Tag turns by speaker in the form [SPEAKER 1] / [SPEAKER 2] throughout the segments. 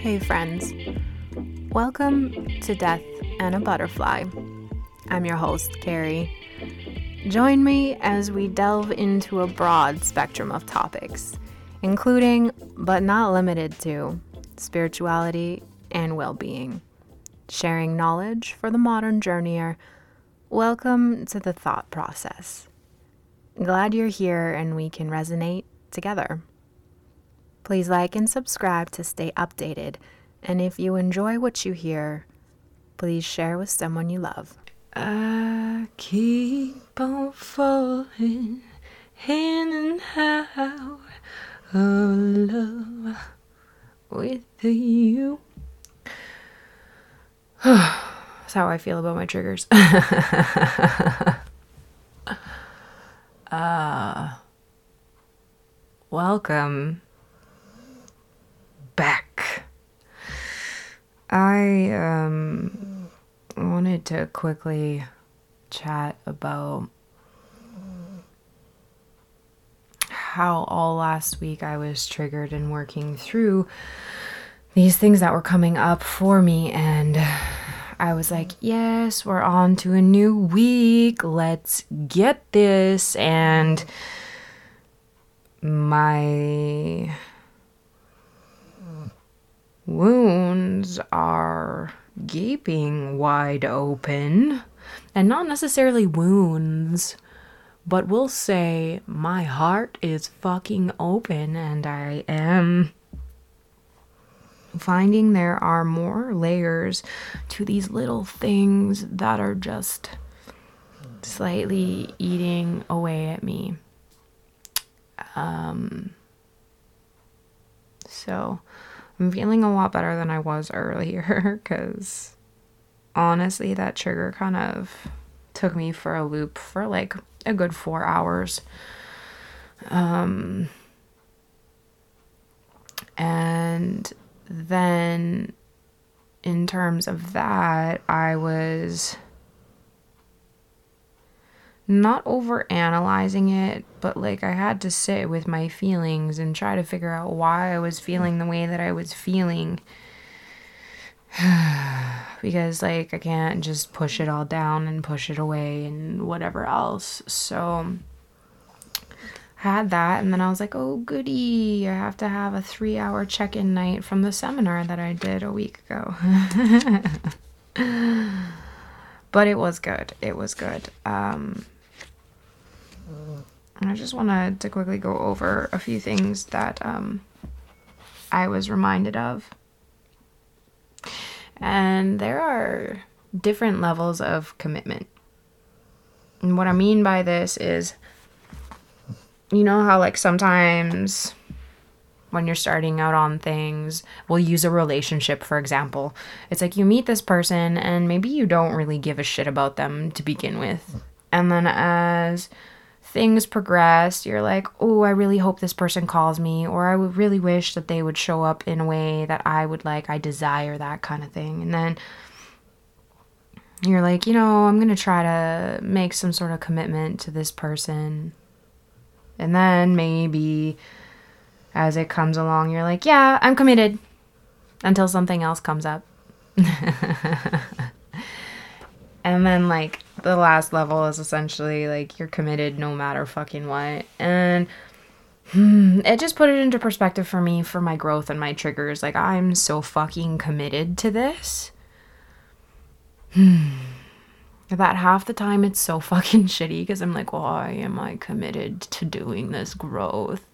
[SPEAKER 1] Hey, friends. Welcome to Death and a Butterfly. I'm your host, Carrie. Join me as we delve into a broad spectrum of topics, including, but not limited to, spirituality and well being. Sharing knowledge for the modern journeyer. Welcome to the thought process. Glad you're here and we can resonate together. Please like and subscribe to stay updated. And if you enjoy what you hear, please share with someone you love.
[SPEAKER 2] I keep on falling in and out of love with you. That's how I feel about my triggers. uh, welcome back. I um wanted to quickly chat about how all last week I was triggered and working through these things that were coming up for me and I was like, yes, we're on to a new week. Let's get this. And my wounds are gaping wide open. And not necessarily wounds, but we'll say my heart is fucking open and I am finding there are more layers to these little things that are just slightly eating away at me. Um, so I'm feeling a lot better than I was earlier because honestly, that trigger kind of took me for a loop for like a good four hours. Um, and then in terms of that, I was not over analyzing it, but like I had to sit with my feelings and try to figure out why I was feeling the way that I was feeling. because like I can't just push it all down and push it away and whatever else. So I had that and then I was like, "Oh, goody. I have to have a 3-hour check-in night from the seminar that I did a week ago." but it was good. It was good. Um I just wanted to quickly go over a few things that um, I was reminded of. And there are different levels of commitment. And what I mean by this is, you know how, like, sometimes when you're starting out on things, we'll use a relationship, for example. It's like you meet this person and maybe you don't really give a shit about them to begin with. And then as things progress, you're like, oh, I really hope this person calls me, or I would really wish that they would show up in a way that I would like, I desire that kind of thing. And then you're like, you know, I'm going to try to make some sort of commitment to this person. And then maybe as it comes along, you're like, yeah, I'm committed until something else comes up. and then, like, the last level is essentially like you're committed no matter fucking what. And hmm, it just put it into perspective for me for my growth and my triggers. Like, I'm so fucking committed to this. Hmm. That half the time it's so fucking shitty because I'm like, why am I committed to doing this growth?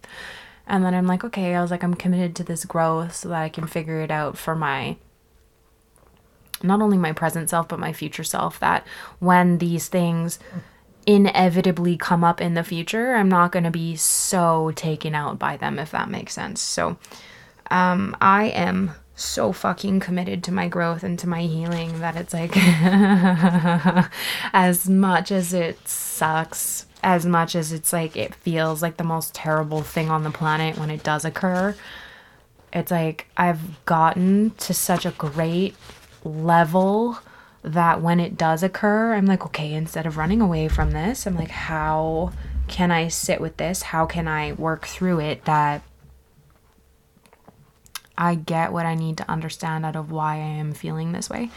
[SPEAKER 2] And then I'm like, okay, I was like, I'm committed to this growth so that I can figure it out for my not only my present self, but my future self. That when these things inevitably come up in the future, I'm not going to be so taken out by them, if that makes sense. So, um, I am so fucking committed to my growth and to my healing that it's like, as much as it sucks, as much as it's like, it feels like the most terrible thing on the planet when it does occur, it's like I've gotten to such a great level that when it does occur, I'm like, okay, instead of running away from this, I'm like, how can I sit with this? How can I work through it that I get what I need to understand out of why I am feeling this way.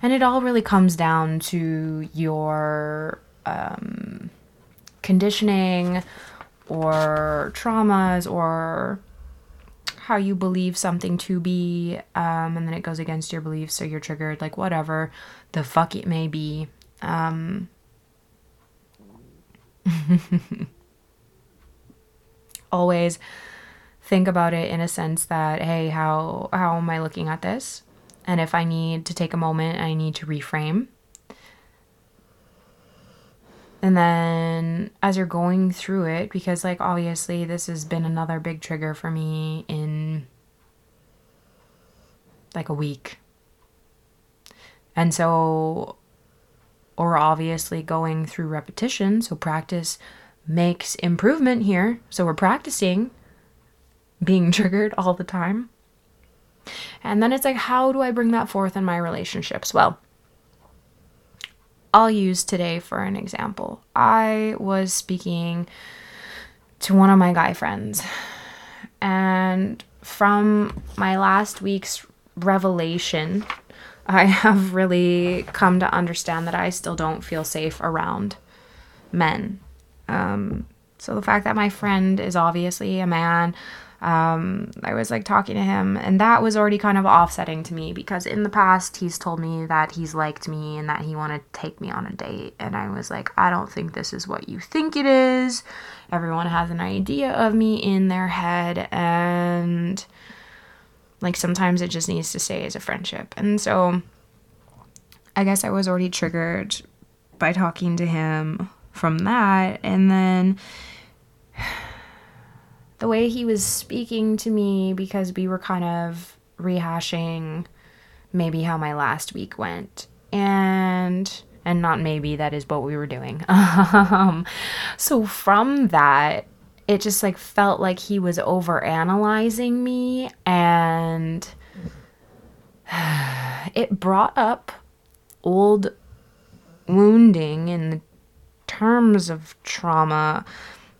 [SPEAKER 2] And it all really comes down to your um, conditioning or traumas or how you believe something to be, um, and then it goes against your beliefs, so you're triggered, like whatever the fuck it may be. Um, always think about it in a sense that hey how how am i looking at this and if i need to take a moment i need to reframe and then as you're going through it because like obviously this has been another big trigger for me in like a week. And so or obviously going through repetition so practice makes improvement here. So we're practicing being triggered all the time. And then it's like how do i bring that forth in my relationships? Well I'll use today for an example. I was speaking to one of my guy friends, and from my last week's revelation, I have really come to understand that I still don't feel safe around men. Um, so the fact that my friend is obviously a man um, I was like talking to him, and that was already kind of offsetting to me because in the past he's told me that he's liked me and that he wanted to take me on a date. And I was like, I don't think this is what you think it is. Everyone has an idea of me in their head, and like sometimes it just needs to stay as a friendship. And so I guess I was already triggered by talking to him from that. And then the way he was speaking to me because we were kind of rehashing maybe how my last week went. And and not maybe that is what we were doing. Um, so from that it just like felt like he was over analyzing me and it brought up old wounding in the terms of trauma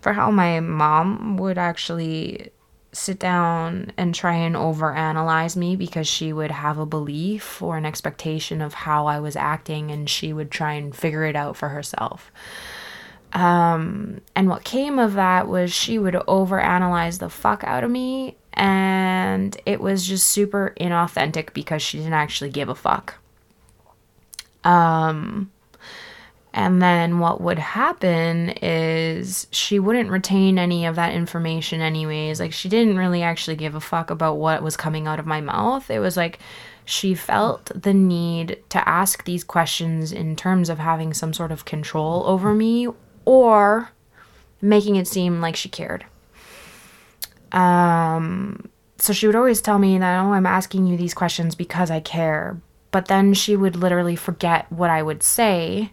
[SPEAKER 2] for how my mom would actually sit down and try and overanalyze me because she would have a belief or an expectation of how I was acting and she would try and figure it out for herself. Um, and what came of that was she would overanalyze the fuck out of me and it was just super inauthentic because she didn't actually give a fuck. Um, and then what would happen is she wouldn't retain any of that information, anyways. Like, she didn't really actually give a fuck about what was coming out of my mouth. It was like she felt the need to ask these questions in terms of having some sort of control over me or making it seem like she cared. Um, so she would always tell me that, oh, I'm asking you these questions because I care. But then she would literally forget what I would say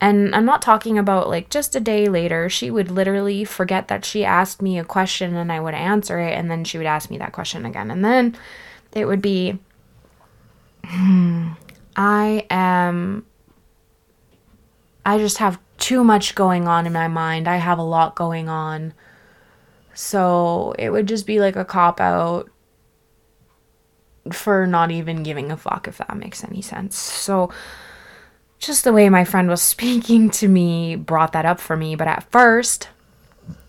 [SPEAKER 2] and I'm not talking about like just a day later. She would literally forget that she asked me a question and I would answer it. And then she would ask me that question again. And then it would be, hmm, I am, I just have too much going on in my mind. I have a lot going on. So it would just be like a cop out for not even giving a fuck, if that makes any sense. So, just the way my friend was speaking to me brought that up for me. But at first,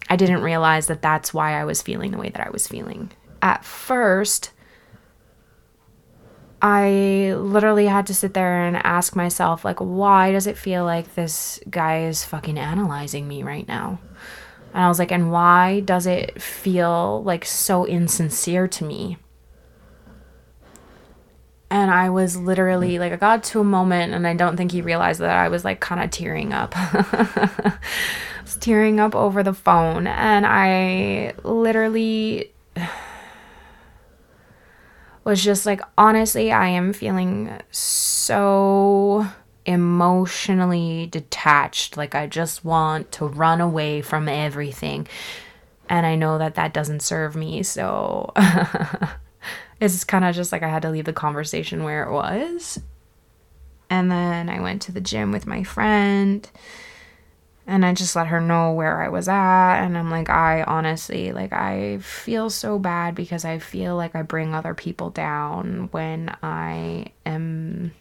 [SPEAKER 2] I didn't realize that that's why I was feeling the way that I was feeling. At first, I literally had to sit there and ask myself, like, why does it feel like this guy is fucking analyzing me right now? And I was like, and why does it feel like so insincere to me? And I was literally mm. like I got to a moment and I don't think he realized that I was like kind of tearing up. was tearing up over the phone. And I literally was just like honestly I am feeling so emotionally detached. Like I just want to run away from everything. And I know that that doesn't serve me so it's kind of just like I had to leave the conversation where it was. And then I went to the gym with my friend. and I just let her know where I was at. And I'm like, I honestly, like, I feel so bad because I feel like I bring other people down when I am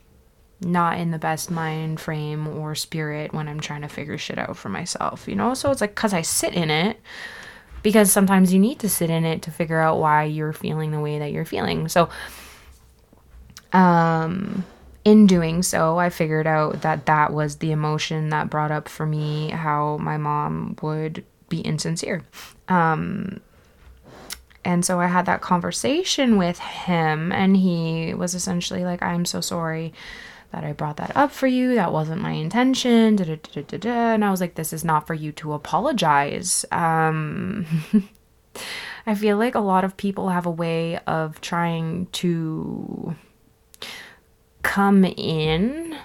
[SPEAKER 2] not in the best mind frame or spirit when I'm trying to figure shit out for myself, you know? So it's like, because I sit in it, because sometimes you need to sit in it to figure out why you're feeling the way that you're feeling. So, um, in doing so, I figured out that that was the emotion that brought up for me how my mom would be insincere. Um, and so I had that conversation with him, and he was essentially like, I'm so sorry that I brought that up for you. That wasn't my intention. Da, da, da, and I was like, this is not for you to apologize. Um, I feel like a lot of people have a way of trying to come in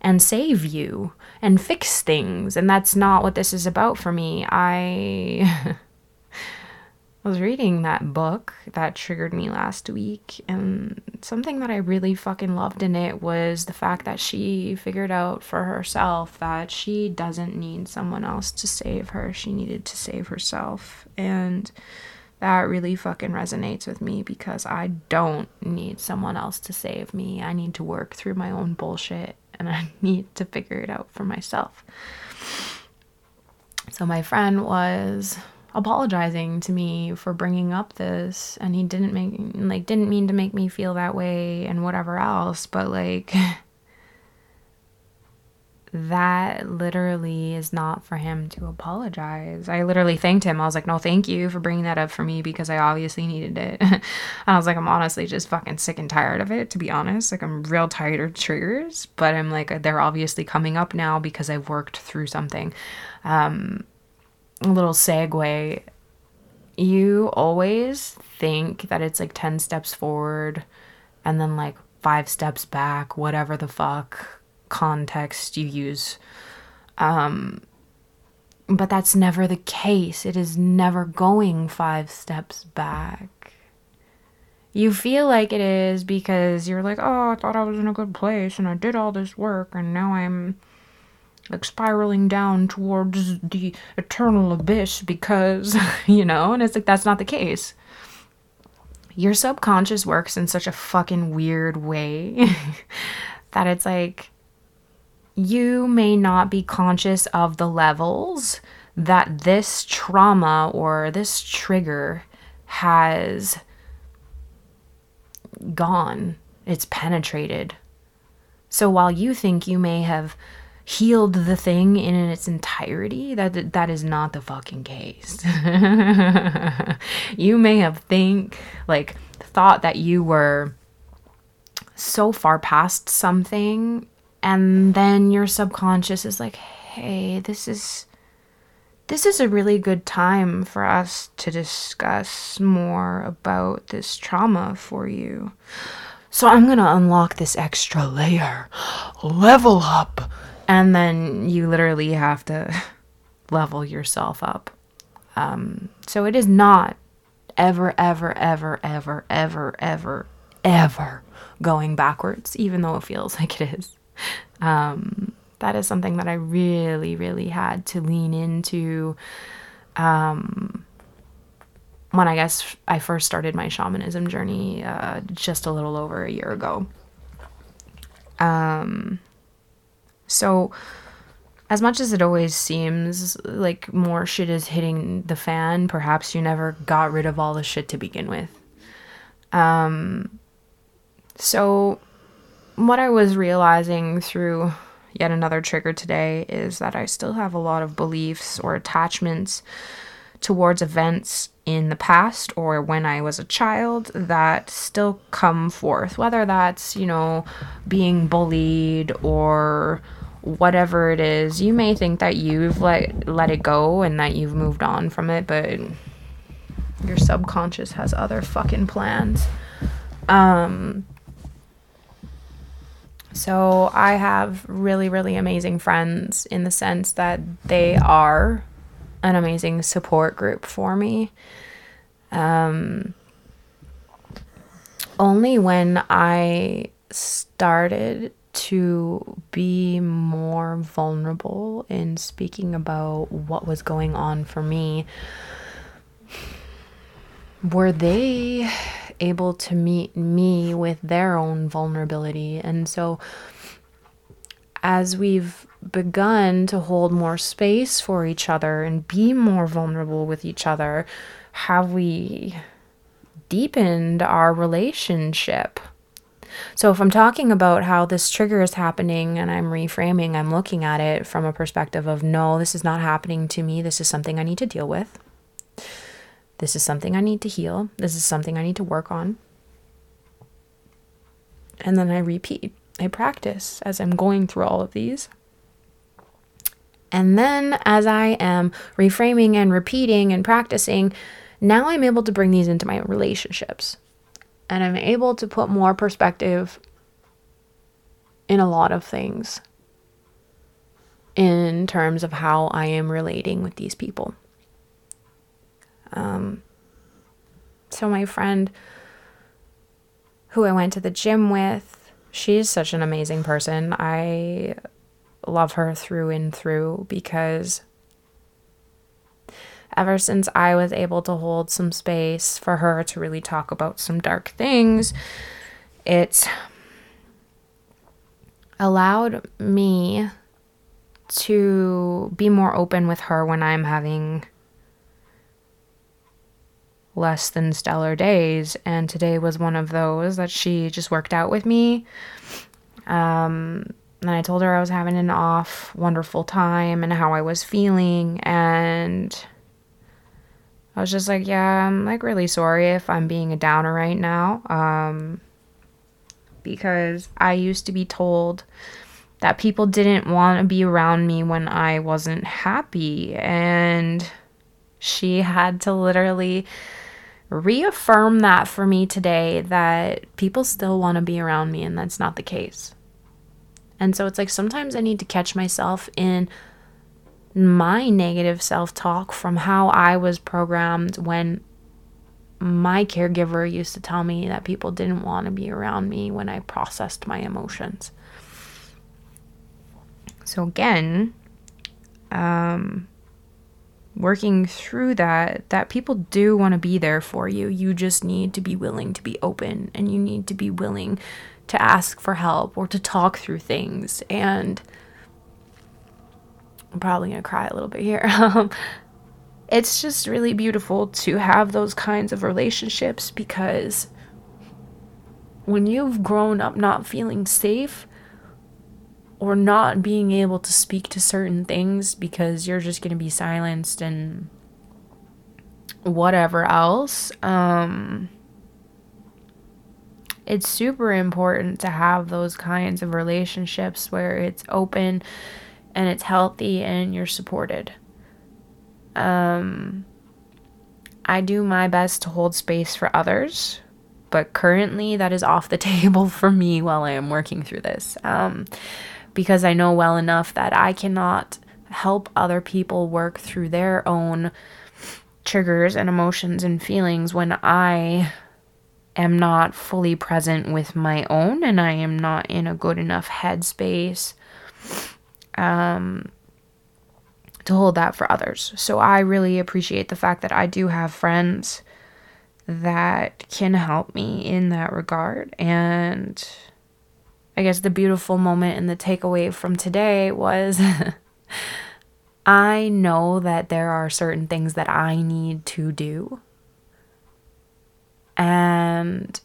[SPEAKER 2] and save you and fix things. And that's not what this is about for me. I was reading that book that triggered me last week, and something that I really fucking loved in it was the fact that she figured out for herself that she doesn't need someone else to save her. She needed to save herself. And that really fucking resonates with me because I don't need someone else to save me. I need to work through my own bullshit and I need to figure it out for myself. So my friend was apologizing to me for bringing up this and he didn't make like didn't mean to make me feel that way and whatever else, but like that literally is not for him to apologize. I literally thanked him. I was like, no, thank you for bringing that up for me because I obviously needed it. and I was like, I'm honestly just fucking sick and tired of it, to be honest. Like, I'm real tired of triggers, but I'm like, they're obviously coming up now because I've worked through something. Um, little segue. You always think that it's like 10 steps forward and then like five steps back, whatever the fuck context you use. Um, but that's never the case. It is never going five steps back. You feel like it is because you're like, oh, I thought I was in a good place and I did all this work and now I'm like spiraling down towards the eternal abyss because, you know, and it's like that's not the case. Your subconscious works in such a fucking weird way that it's like you may not be conscious of the levels that this trauma or this trigger has gone, it's penetrated. So while you think you may have healed the thing in its entirety, that that is not the fucking case. you may have think like thought that you were so far past something and then your subconscious is like hey this is this is a really good time for us to discuss more about this trauma for you. So i'm going to unlock this extra layer. Level up and then you literally have to level yourself up um, so it is not ever ever ever ever ever ever ever going backwards even though it feels like it is um, that is something that I really, really had to lean into um, when I guess I first started my shamanism journey uh, just a little over a year ago. Um, so, as much as it always seems like more shit is hitting the fan, perhaps you never got rid of all the shit to begin with. Um, so, what I was realizing through yet another trigger today is that I still have a lot of beliefs or attachments towards events in the past or when I was a child that still come forth, whether that's, you know, being bullied or whatever it is. You may think that you've let let it go and that you've moved on from it, but your subconscious has other fucking plans. Um so I have really, really amazing friends in the sense that they are an amazing support group for me. Um, only when I started to be more vulnerable in speaking about what was going on for me. Were they able to meet me with their own vulnerability? And so, as we've begun to hold more space for each other and be more vulnerable with each other, have we deepened our relationship? So, if I'm talking about how this trigger is happening and I'm reframing, I'm looking at it from a perspective of no, this is not happening to me. This is something I need to deal with. This is something I need to heal. This is something I need to work on. And then I repeat, I practice as I'm going through all of these. And then as I am reframing and repeating and practicing, now I'm able to bring these into my relationships and I'm able to put more perspective in a lot of things in terms of how I am relating with these people. Um, so, my friend who I went to the gym with, she's such an amazing person. I love her through and through because ever since I was able to hold some space for her to really talk about some dark things, it's allowed me to be more open with her when I'm having less than stellar days. And today was one of those that she just worked out with me. Um, and I told her I was having an off, wonderful time and how I was feeling. And I was just like, yeah, I'm like really sorry if I'm being a downer right now. Um, because I used to be told that people didn't want to be around me when I wasn't happy. And she had to literally reaffirm that for me today that people still want to be around me, and that's not the case. And so it's like sometimes I need to catch myself in my negative self talk from how I was programmed when my caregiver used to tell me that people didn't want to be around me when I processed my emotions. So, again, um, working through that, that people do want to be there for you. You just need to be willing to be open and you need to be willing to ask for help or to talk through things. And I'm probably going to cry a little bit here. Um, it's just really beautiful to have those kinds of relationships because when you've grown up not feeling safe or not being able to speak to certain things because you're just going to be silenced and whatever else, um, it's super important to have those kinds of relationships where it's open and it's healthy and you're supported. Um, I do my best to hold space for others, but currently that is off the table for me while I am working through this. Um, because I know well enough that I cannot help other people work through their own triggers and emotions and feelings when I am not fully present with my own and I am not in a good enough headspace um, to hold that for others. So I really appreciate the fact that I do have friends that can help me in that regard. And I guess the beautiful moment and the takeaway from today was I know that there are certain things that I need to do. And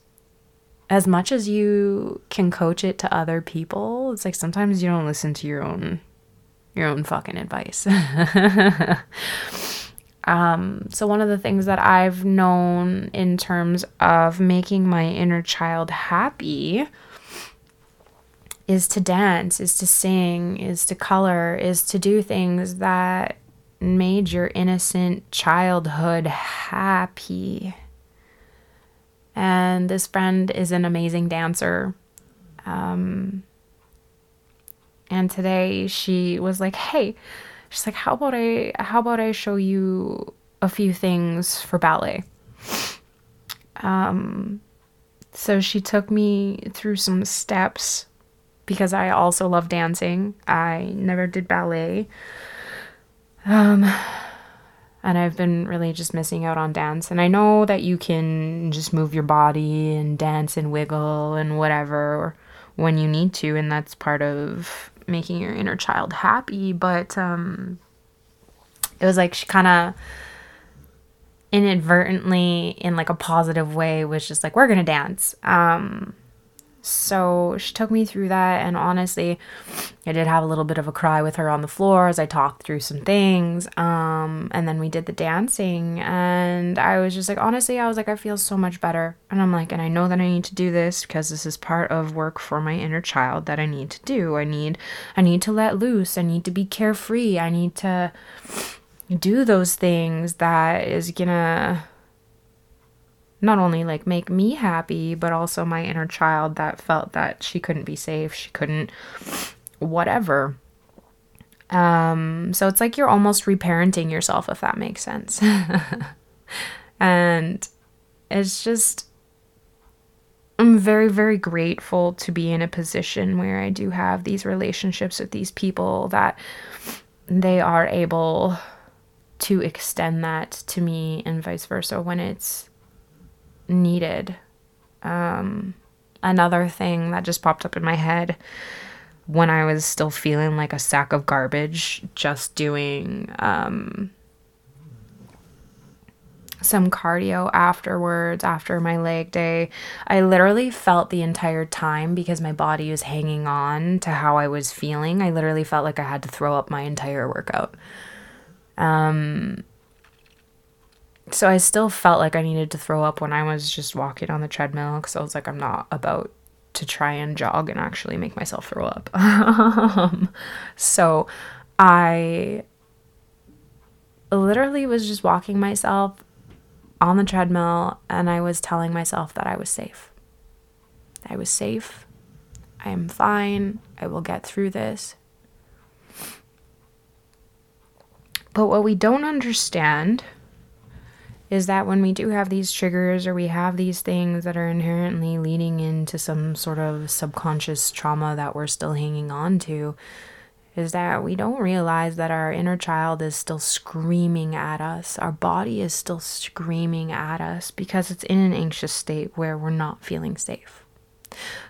[SPEAKER 2] as much as you can coach it to other people, it's like sometimes you don't listen to your own your own fucking advice. um, so one of the things that I've known in terms of making my inner child happy is to dance, is to sing, is to color, is to do things that made your innocent childhood happy. And this friend is an amazing dancer. Um, and today she was like, "Hey, she's like, how about I how about I show you a few things for ballet?" Um, so she took me through some steps because I also love dancing. I never did ballet. Um, and I've been really just missing out on dance. And I know that you can just move your body and dance and wiggle and whatever when you need to, and that's part of making your inner child happy. But um, it was like she kind of inadvertently, in like a positive way, was just like, we're gonna dance. Um, so she took me through that, and honestly, I did have a little bit of a cry with her on the floor as I talked through some things. Um, and then we did the dancing, and I was just like, honestly, I was like, I feel so much better. And I'm like, and I know that I need to do this because this is part of work for my inner child that I need to do. I need, I need to let loose. I need to be carefree. I need to do those things that is gonna not only like make me happy, but also my inner child that felt that she couldn't be safe, she couldn't whatever. Um, so it's like you're almost reparenting yourself, if that makes sense. and it's just, I'm very, very grateful to be in a position where I do have these relationships with these people that they are able to extend that to me and vice versa when it's needed. Um, another thing that just popped up in my head when I was still feeling like a sack of garbage, just doing um, some cardio afterwards, after my leg day. I literally felt the entire time because my body was hanging on to how I was feeling. I literally felt like I had to throw up my entire workout. Um, so I still felt like I needed to throw up when I was just walking on the treadmill because I was like, I'm not about to try and jog and actually make myself throw up. so I literally was just walking myself on the treadmill and I was telling myself that I was safe. I was safe. I am fine. I will get through this. But what we don't understand is that when we do have these triggers or we have these things that are inherently leading into some sort of subconscious trauma that we're still hanging on to, is that we don't realize that our inner child is still screaming at us. Our body is still screaming at us because it's in an anxious state where we're not feeling safe.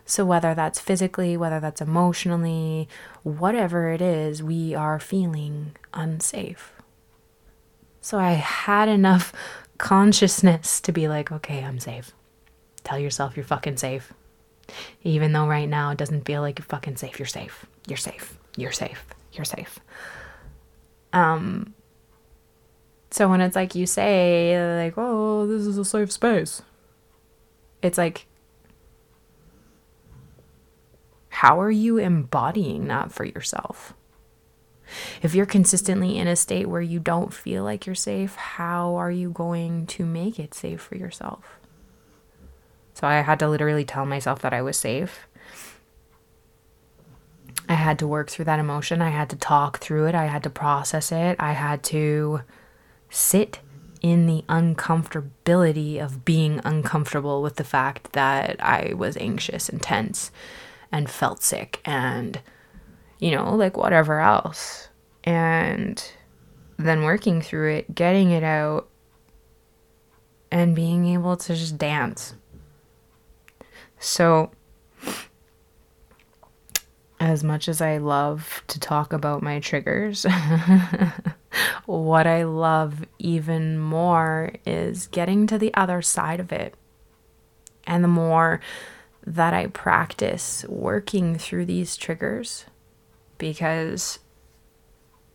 [SPEAKER 2] So, whether that's physically, whether that's emotionally, whatever it is, we are feeling unsafe. So, I had enough consciousness to be like, okay, I'm safe. Tell yourself you're fucking safe. Even though right now it doesn't feel like you're fucking safe, you're safe. You're safe. You're safe. You're safe. Um so when it's like you say like, "Oh, this is a safe space." It's like how are you embodying that for yourself? If you're consistently in a state where you don't feel like you're safe, how are you going to make it safe for yourself? So I had to literally tell myself that I was safe. I had to work through that emotion. I had to talk through it. I had to process it. I had to sit in the uncomfortability of being uncomfortable with the fact that I was anxious and tense and felt sick and you know, like whatever else. And then working through it, getting it out, and being able to just dance. So, as much as I love to talk about my triggers, what I love even more is getting to the other side of it. And the more that I practice working through these triggers, because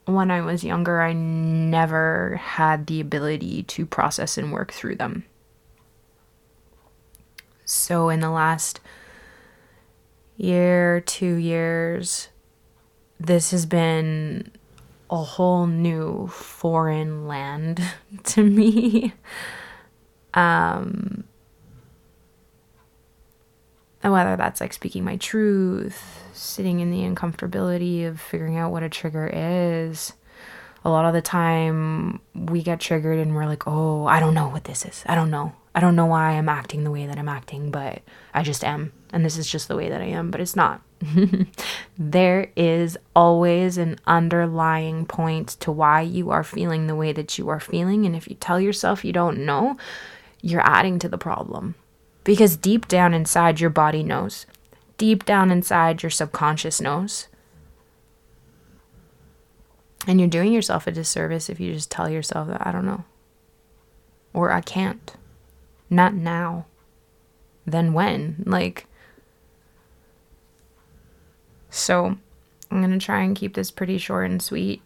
[SPEAKER 2] when I was younger, I never had the ability to process and work through them. So, in the last year, two years, this has been a whole new foreign land to me. Um, and whether that's like speaking my truth, sitting in the uncomfortability of figuring out what a trigger is. A lot of the time we get triggered and we're like, oh, I don't know what this is. I don't know. I don't know why I'm acting the way that I'm acting, but I just am. And this is just the way that I am, but it's not. there is always an underlying point to why you are feeling the way that you are feeling. And if you tell yourself you don't know, you're adding to the problem. Because deep down inside, your body knows. Deep down inside, your subconscious knows. And you're doing yourself a disservice if you just tell yourself that I don't know. Or I can't. Not now. Then when? Like, so I'm going to try and keep this pretty short and sweet.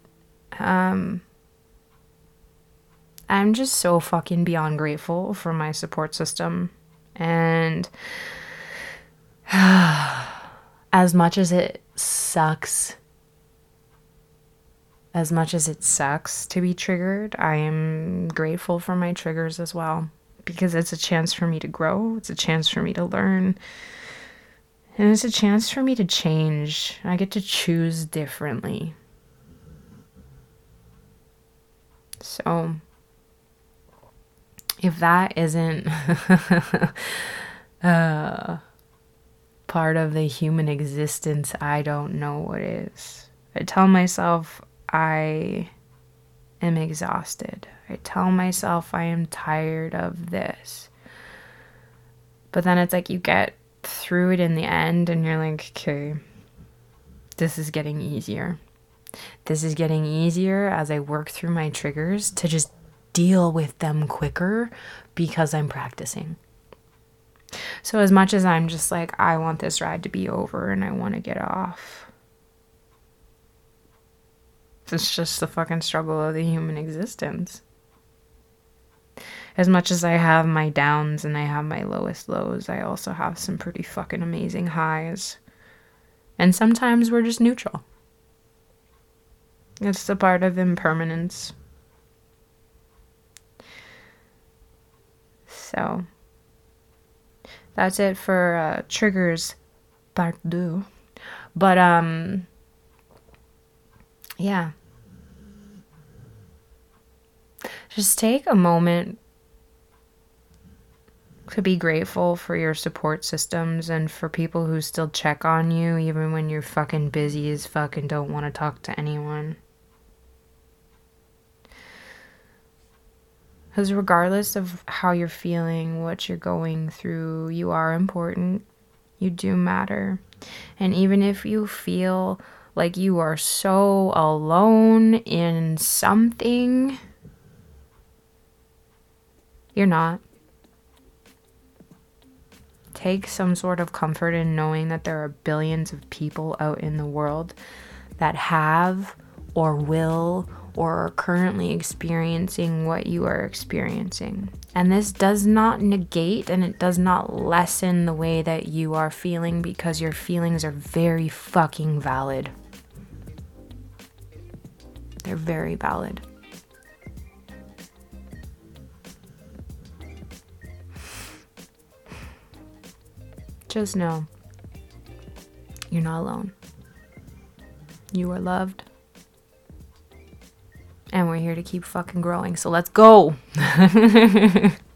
[SPEAKER 2] Um, I'm just so fucking beyond grateful for my support system. And as much as it sucks, as much as it sucks to be triggered, I am grateful for my triggers as well because it's a chance for me to grow, it's a chance for me to learn, and it's a chance for me to change. I get to choose differently. So, if that isn't uh, part of the human existence, I don't know what is. I tell myself I am exhausted. I tell myself I am tired of this. But then it's like you get through it in the end and you're like, okay, this is getting easier. This is getting easier as I work through my triggers to just deal with them quicker because I'm practicing. So, as much as I'm just like, I want this ride to be over and I want to get off, it's just the fucking struggle of the human existence. As much as I have my downs and I have my lowest lows, I also have some pretty fucking amazing highs. And sometimes we're just neutral. It's the part of impermanence. So that's it for uh, triggers part two. But um yeah. Just take a moment to be grateful for your support systems and for people who still check on you even when you're fucking busy as fuck and don't want to talk to anyone. Because regardless of how you're feeling, what you're going through, you are important. You do matter. And even if you feel like you are so alone in something, you're not. Take some sort of comfort in knowing that there are billions of people out in the world that have or will or currently experiencing what you are experiencing. And this does not negate and it does not lessen the way that you are feeling because your feelings are very fucking valid. They're very valid. Just know you're not alone. You are loved and we're here to keep fucking growing. So let's go.